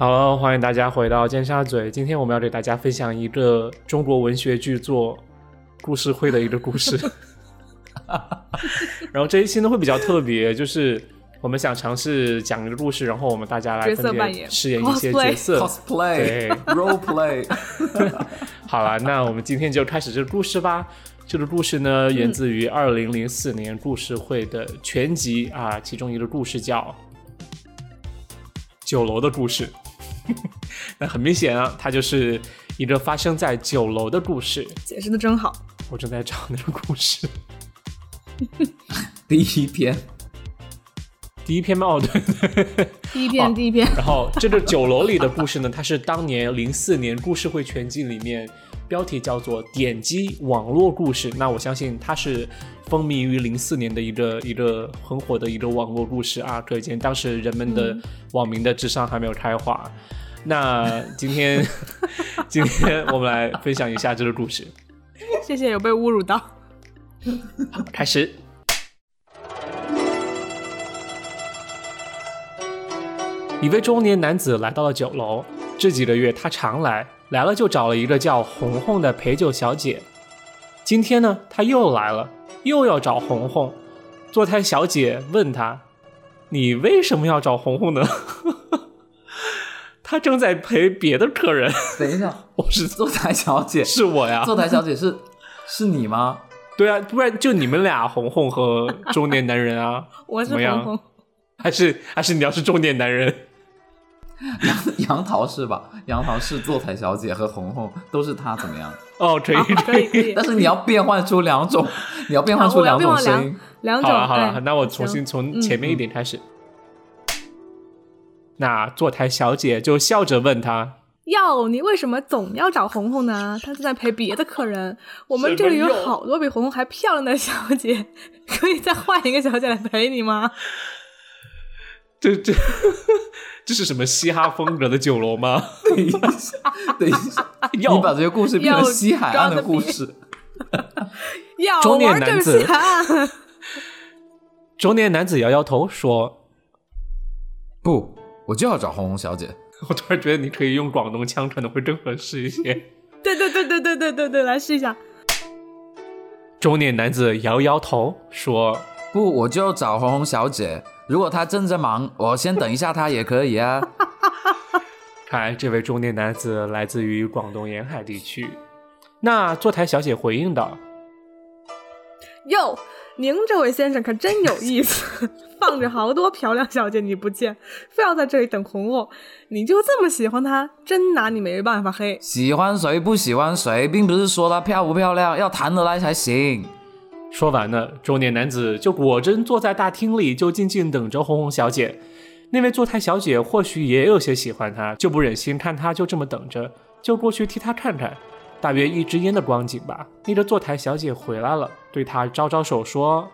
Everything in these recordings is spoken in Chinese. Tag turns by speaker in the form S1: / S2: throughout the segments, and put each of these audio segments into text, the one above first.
S1: 好了，欢迎大家回到尖沙咀。今天我们要给大家分享一个中国文学巨作故事会的一个故事。然后这一期呢会比较特别，就是我们想尝试讲一个故事，然后我们大家来分别
S2: 扮演
S1: 饰演一些角色。
S3: cosplay
S1: 对
S3: role play，
S1: 好了，那我们今天就开始这个故事吧。这个故事呢，源自于二零零四年故事会的全集啊，其中一个故事叫《酒楼的故事》。那很明显啊，它就是一个发生在酒楼的故事。
S2: 解释的真好。
S1: 我正在找那个故事，
S3: 第一篇
S1: 第一篇吗，哦对对。
S2: 第一篇，第一篇，
S1: 然后这个酒楼里的故事呢，它是当年零四年故事会全集里面标题叫做“点击网络故事”。那我相信它是风靡于零四年的一个一个很火的一个网络故事啊，可见当时人们的网民的智商还没有开化。那今天 今天我们来分享一下这个故事，
S2: 谢谢有被侮辱到。
S1: 开始。一位中年男子来到了酒楼，这几个月他常来，来了就找了一个叫红红的陪酒小姐。今天呢，他又来了，又要找红红。坐台小姐问他：“你为什么要找红红呢？” 他正在陪别的客人。
S3: 等一下，
S1: 我是
S3: 坐台小姐，
S1: 是我呀，
S3: 坐台小姐是是你吗？
S1: 对啊，不然就你们俩红红和中年男人啊，
S2: 我是
S1: 怎么样
S2: 红红，
S1: 还是还是你要是中年男人？
S3: 杨杨桃是吧？杨桃是坐台小姐和红红都是她，怎么样？
S1: 哦，可以可以
S3: 但。是你要变换出两种，你要变换出两种声音。
S2: 两种。
S1: 好了好了，那我重新从前面一点开始。那坐台小姐就笑着问他
S2: 哟，你为什么总要找红红呢？她正在陪别的客人。我们这里有好多比红红还漂亮的小姐，可以再换一个小姐来陪你吗？：“
S1: 这这这是什么嘻哈风格的酒楼吗
S3: 等一下，等一下，
S1: 要
S3: 你把这个故事变成
S2: 要
S3: 西海岸的故事。
S1: 中年男子
S2: 戏啊！？”
S1: 中年男子摇摇头说
S3: 不，我就要找红红小姐。
S1: “我突然觉得你可以用广东腔，可能会更合适一些。
S2: 对对对对对对对对，来试一下。”
S1: 中年男子摇摇头说
S3: 不，我就找红红小姐。如果她正在忙，我先等一下她也可以啊。
S1: “看来这位中年男子来自于广东沿海地区。”那坐台小姐回应道
S2: 哟，您这位先生可真有意思，放着好多漂亮小姐你不见，非要在这里等红红，你就这么喜欢她，真拿你没办法黑。
S3: 喜欢谁不喜欢谁，并不是说她漂不漂亮，要谈得来才行。
S1: 说完了，中年男子就果真坐在大厅里，就静静等着红红小姐。那位坐台小姐或许也有些喜欢他，就不忍心看他就这么等着，就过去替他看看。大约一支烟的光景吧，那个坐台小姐回来了，对他招招手说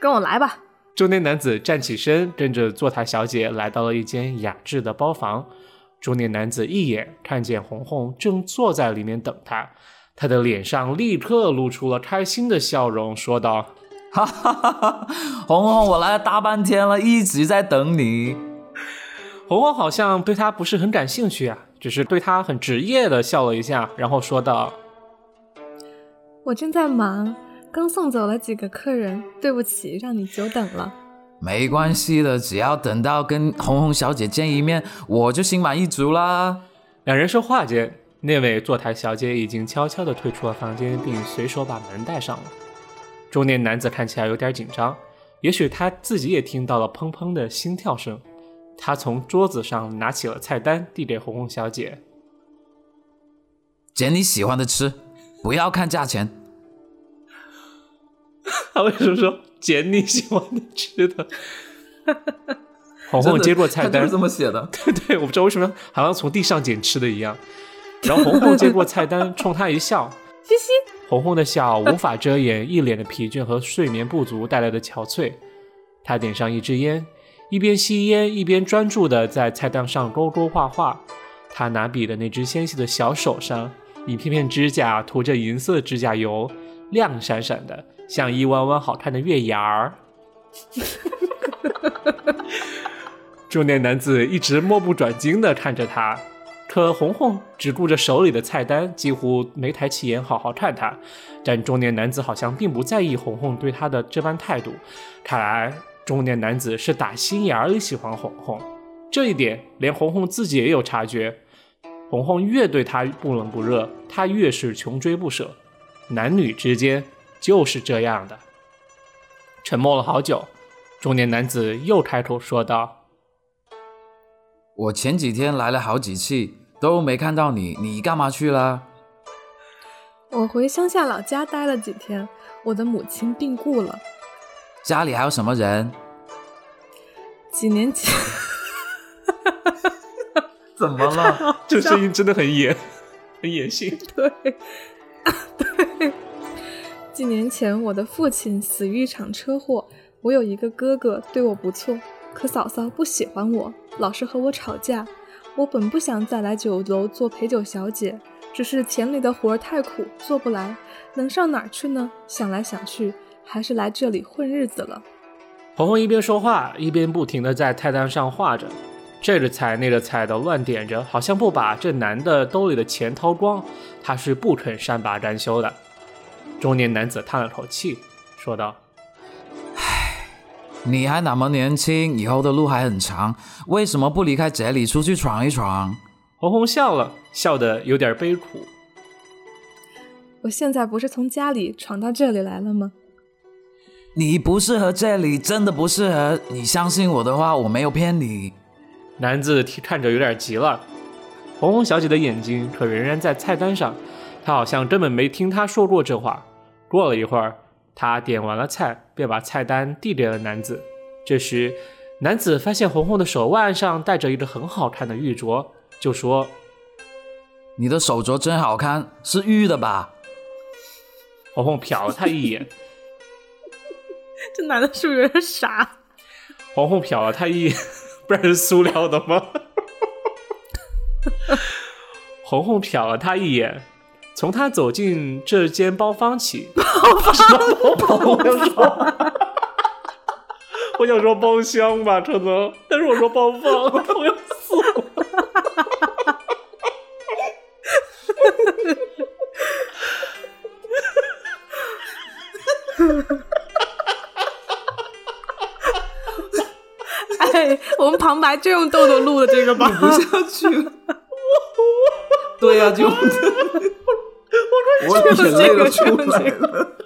S2: 跟我来吧。
S1: 中年男子站起身，跟着坐台小姐来到了一间雅致的包房。中年男子一眼看见红红正坐在里面等他，他的脸上立刻露出了开心的笑容，说道
S3: 哈 哈哈哈！红红，我来了大半天了，一直在等你。
S1: 红红好像对他不是很感兴趣啊，只是对他很职业的笑了一下，然后说道
S2: 我正在忙，刚送走了几个客人，对不起，让你久等了。
S3: 没关系的，只要等到跟红红小姐见一面，我就心满意足啦。：“
S1: 两人说话间，那位坐台小姐已经悄悄地退出了房间，并随手把门带上了。”中年男子看起来有点紧张，也许他自己也听到了砰砰的心跳声。他从桌子上拿起了菜单，递给红红小姐。
S3: 捡你喜欢的吃，不要看价钱。
S1: 他为什么说捡你喜欢的吃的？红红接过菜单
S3: 是，这么写的。
S1: 对 对，我不知道为什么好像从地上捡吃的一样。然后红红接过菜单，冲他一笑，
S2: 嘻嘻，
S1: 红红的笑无法遮掩一脸的疲倦和睡眠不足带来的憔悴。他点上一支烟，一边吸烟一边专注地在菜单上勾勾画画。他拿笔的那只纤细的小手上，一片片指甲涂着银色指甲油，亮闪闪的，像一弯弯好看的月牙儿。中年男子一直目不转睛地看着他，可红红只顾着手里的菜单，几乎没抬起眼好好看他。但中年男子好像并不在意红红对他的这般态度，看来中年男子是打心眼里喜欢红红。这一点连红红自己也有察觉。红红越对他不冷不热，他越是穷追不舍。男女之间就是这样的。沉默了好久，中年男子又开口说道。
S3: 我前几天来了好几次，都没看到你，你干嘛去了？
S2: 我回乡下老家待了几天，我的母亲病故了。
S3: 家里还有什么人？
S2: 几年前，
S3: 怎么了？
S1: 这声音真的很野，很野性。
S2: 对，对，几年前我的父亲死于一场车祸，我有一个哥哥，对我不错。可嫂嫂不喜欢我，老是和我吵架。我本不想再来酒楼做陪酒小姐，只是田里的活儿太苦，做不来，能上哪儿去呢？想来想去，还是来这里混日子了。
S1: 红红一边说话，一边不停地在菜单上画着，这个菜那个菜的乱点着，好像不把这男的兜里的钱掏光，他是不肯善罢甘休的。中年男子叹了口气，说道。
S3: 唉你还那么年轻，以后的路还很长，为什么不离开这里出去闯一闯？
S1: 红红笑了笑得有点悲苦。
S2: 我现在不是从家里闯到这里来了吗？
S3: 你不适合这里，真的不适合。你相信我的话，我没有骗你。
S1: 男子看着有点急了。红红小姐的眼睛可仍然在菜单上，她好像根本没听他说过这话。过了一会儿。她点完了菜，便把菜单递给了男子。这时，男子发现红红的手腕上戴着一个很好看的玉镯，就说：“
S3: 你的手镯真好看，是玉的吧？”
S1: 红红瞟了他一眼，
S2: 这男的是不是有点傻？
S1: 红红瞟了他一眼，不然是塑料的吗？红红瞟了他一眼。从他走进这间包房起，
S2: 包房，
S1: 我想说，我想说包厢吧，可能，但是我说包房，我
S2: 旁白就用豆豆录的这个吧，
S3: 不下去了。对呀，就。我眼泪都出来了，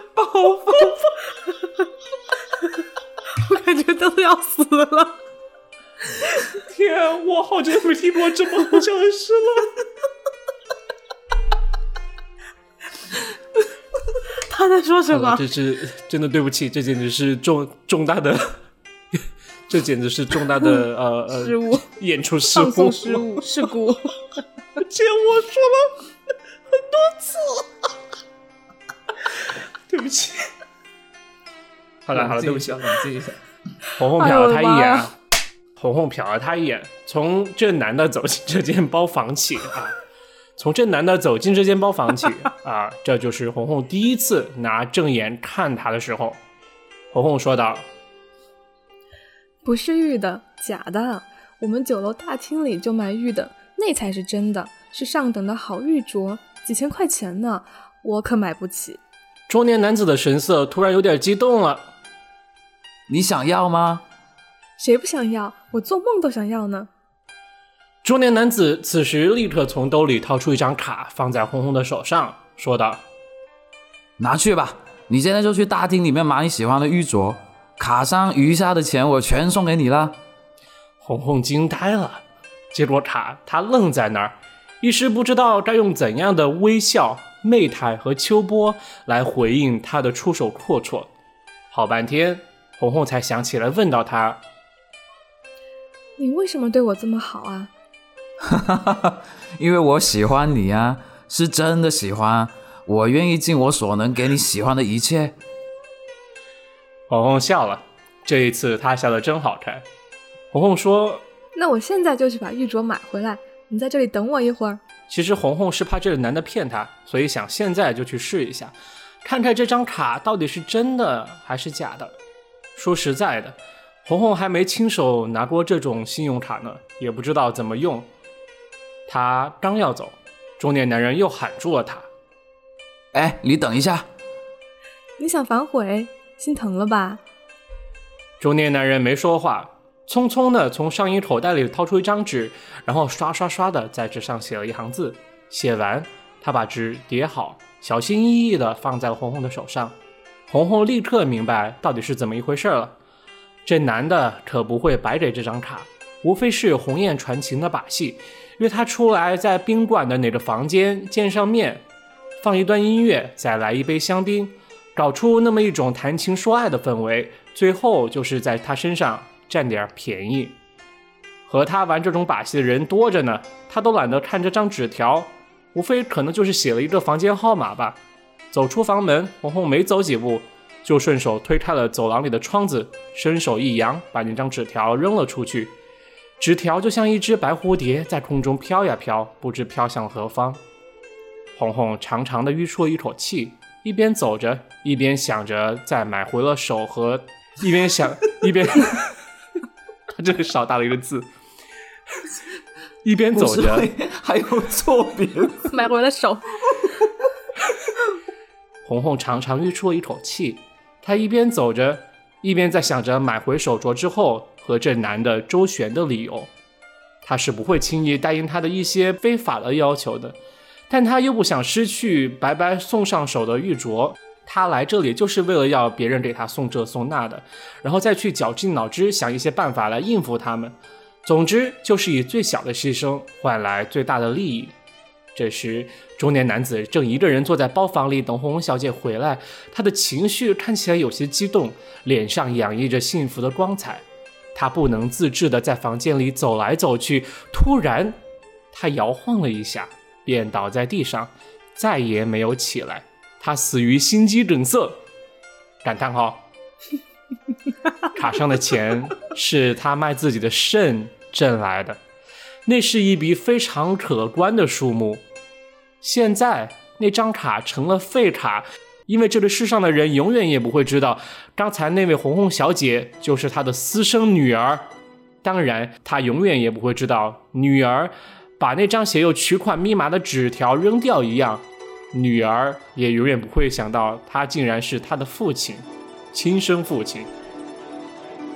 S2: 包包 我感觉都要死了。
S1: 天，我好久没听过这么好笑的事了。
S2: 他在说什么？
S1: 这是真的对不起，这简直是重重大的，这简直是重大的 呃呃
S2: 失误，
S1: 演出失误，
S2: 失误，事故。
S1: 姐，我说了很多次，对不起。好了好了，对不起，
S3: 冷静一下。
S1: 红红瞟了他一眼，红红瞟了他一眼。从这男的走进这间包房起啊，从这男的走进这间包房起啊，这就是红红第一次拿正眼看他的时候。红红说道：“
S2: 不是玉的，假的。我们酒楼大厅里就卖玉的。”那才是真的，是上等的好玉镯，几千块钱呢，我可买不起。
S1: 中年男子的神色突然有点激动了。
S3: 你想要吗？
S2: 谁不想要？我做梦都想要呢。
S1: 中年男子此时立刻从兜里掏出一张卡，放在红红的手上，说道：“
S3: 拿去吧，你现在就去大厅里面买你喜欢的玉镯，卡上余下的钱我全送给你了。”
S1: 红红惊呆了。接过卡，他愣在那儿，一时不知道该用怎样的微笑、媚态和秋波来回应他的出手阔绰。好半天，红红才想起来问到他：“
S2: 你为什么对我这么好啊？”“
S3: 哈哈哈，因为我喜欢你啊，是真的喜欢，我愿意尽我所能给你喜欢的一切。”
S1: 红红笑了，这一次她笑得真好看。红红说。
S2: 那我现在就去把玉镯买回来，你在这里等我一会儿。
S1: 其实红红是怕这个男的骗她，所以想现在就去试一下，看看这张卡到底是真的还是假的。说实在的，红红还没亲手拿过这种信用卡呢，也不知道怎么用。她刚要走，中年男人又喊住了她。
S3: 哎，你等一下，
S2: 你想反悔，心疼了吧？
S1: 中年男人没说话，匆匆的从上衣口袋里掏出一张纸，然后刷刷刷的在纸上写了一行字。写完，他把纸叠好，小心翼翼的放在了红红的手上。红红立刻明白到底是怎么一回事了。这男的可不会白给这张卡，无非是鸿雁传情的把戏，约他出来在宾馆的哪个房间见上面，放一段音乐，再来一杯香槟，搞出那么一种谈情说爱的氛围，最后就是在他身上占点便宜。和他玩这种把戏的人多着呢，他都懒得看这张纸条，无非可能就是写了一个房间号码吧。走出房门，红红没走几步，就顺手推开了走廊里的窗子，伸手一扬，把那张纸条扔了出去。纸条就像一只白蝴蝶，在空中飘呀飘，不知飘向何方。红红长长的吁出了一口气，一边走着，一边想着再买回了手和，一边想一边，他这里少打了一个字，一边走着，
S3: 还有错别字。
S2: 买回了手，
S1: 红红长长吁出了一口气，她一边走着，一边在想着买回手镯之后和这男的周旋的理由。她是不会轻易答应他的一些非法的要求的，但她又不想失去白白送上手的玉镯。她来这里就是为了要别人给她送这送那的，然后再去绞尽脑汁想一些办法来应付他们。总之，就是以最小的牺牲换来最大的利益。这时，中年男子正一个人坐在包房里等红红小姐回来，他的情绪看起来有些激动，脸上洋溢着幸福的光彩。他不能自制地在房间里走来走去，突然，他摇晃了一下，便倒在地上，再也没有起来。他死于心肌梗塞。感叹号。卡上的钱是他卖自己的肾挣来的，那是一笔非常可观的数目。现在那张卡成了废卡，因为这个世上的人永远也不会知道，刚才那位红红小姐就是他的私生女儿。当然，他永远也不会知道，女儿把那张写有取款密码的纸条扔掉一样，女儿也永远不会想到，他竟然是他的父亲，亲生父亲。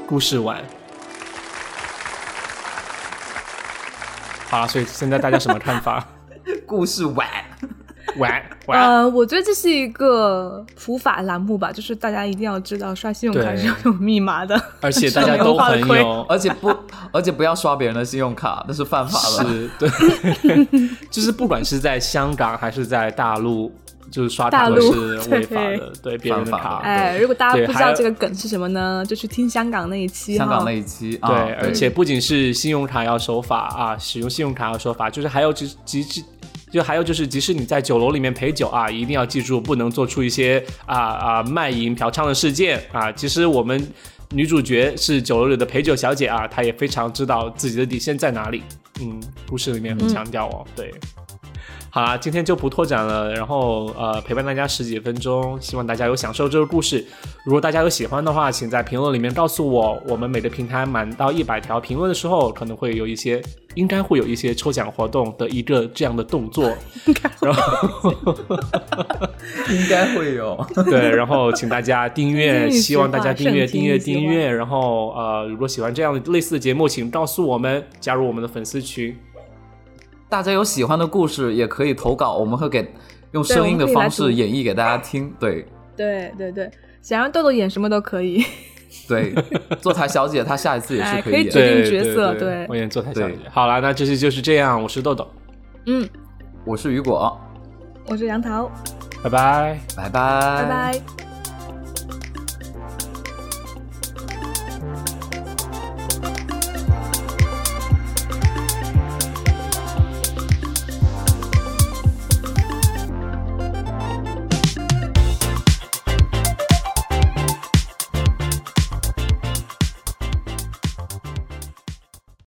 S1: 故事完。好了，所以现在大家什么看法？
S3: 故事完，
S1: 完完。
S2: 呃，我觉得这是一个普法栏目吧，就是大家一定要知道刷信用卡是要有密码的，
S1: 而且大家都很有，
S3: 而且不，而且不要刷别人的信用卡，那是犯法的。
S1: 是对，就是不管是在香港还是在大陆，就是刷卡都
S2: 大陆
S1: 是违法的，对 别人的卡
S3: 犯法。
S2: 哎，如果大家不知道这个梗是什么呢，就去听香港那一期。
S3: 香港那一期，
S1: 对，
S3: 啊
S1: 而且不仅是信用卡要守法啊，使用信用卡要守法，就是还有即即即，就还有就是，即使你在酒楼里面陪酒啊，一定要记住不能做出一些啊啊卖淫嫖娼的事件啊。其实我们女主角是酒楼里的陪酒小姐啊，她也非常知道自己的底线在哪里。嗯，故事里面很强调哦，对。好啦，今天就不拓展了，然后呃陪伴大家十几分钟，希望大家有享受这个故事。如果大家有喜欢的话，请在评论里面告诉我。我们每个平台满到一百条评论的时候，可能会有一些，应该会有一些抽奖活动的一个这样的动作。然后
S3: 应该会有。
S1: 对，然后请大家订阅，希望大家订阅、订阅、订阅。然后呃，如果喜欢这样的类似的节目，请告诉我们，加入我们的粉丝群。
S3: 大家有喜欢的故事也可以投稿，我们会给用声音的方式演绎给大家听。对
S2: 对对对，想让豆豆演什么都可以。
S3: 对，坐台小姐她下一次也是可以演
S2: 哎可以决。定角色对
S1: 对对，我演坐台小姐。好了，那这期就是这样，我是豆豆，
S2: 嗯，
S3: 我是雨果，
S2: 我是杨桃，
S1: 拜拜。
S3: 拜拜，
S2: 拜拜。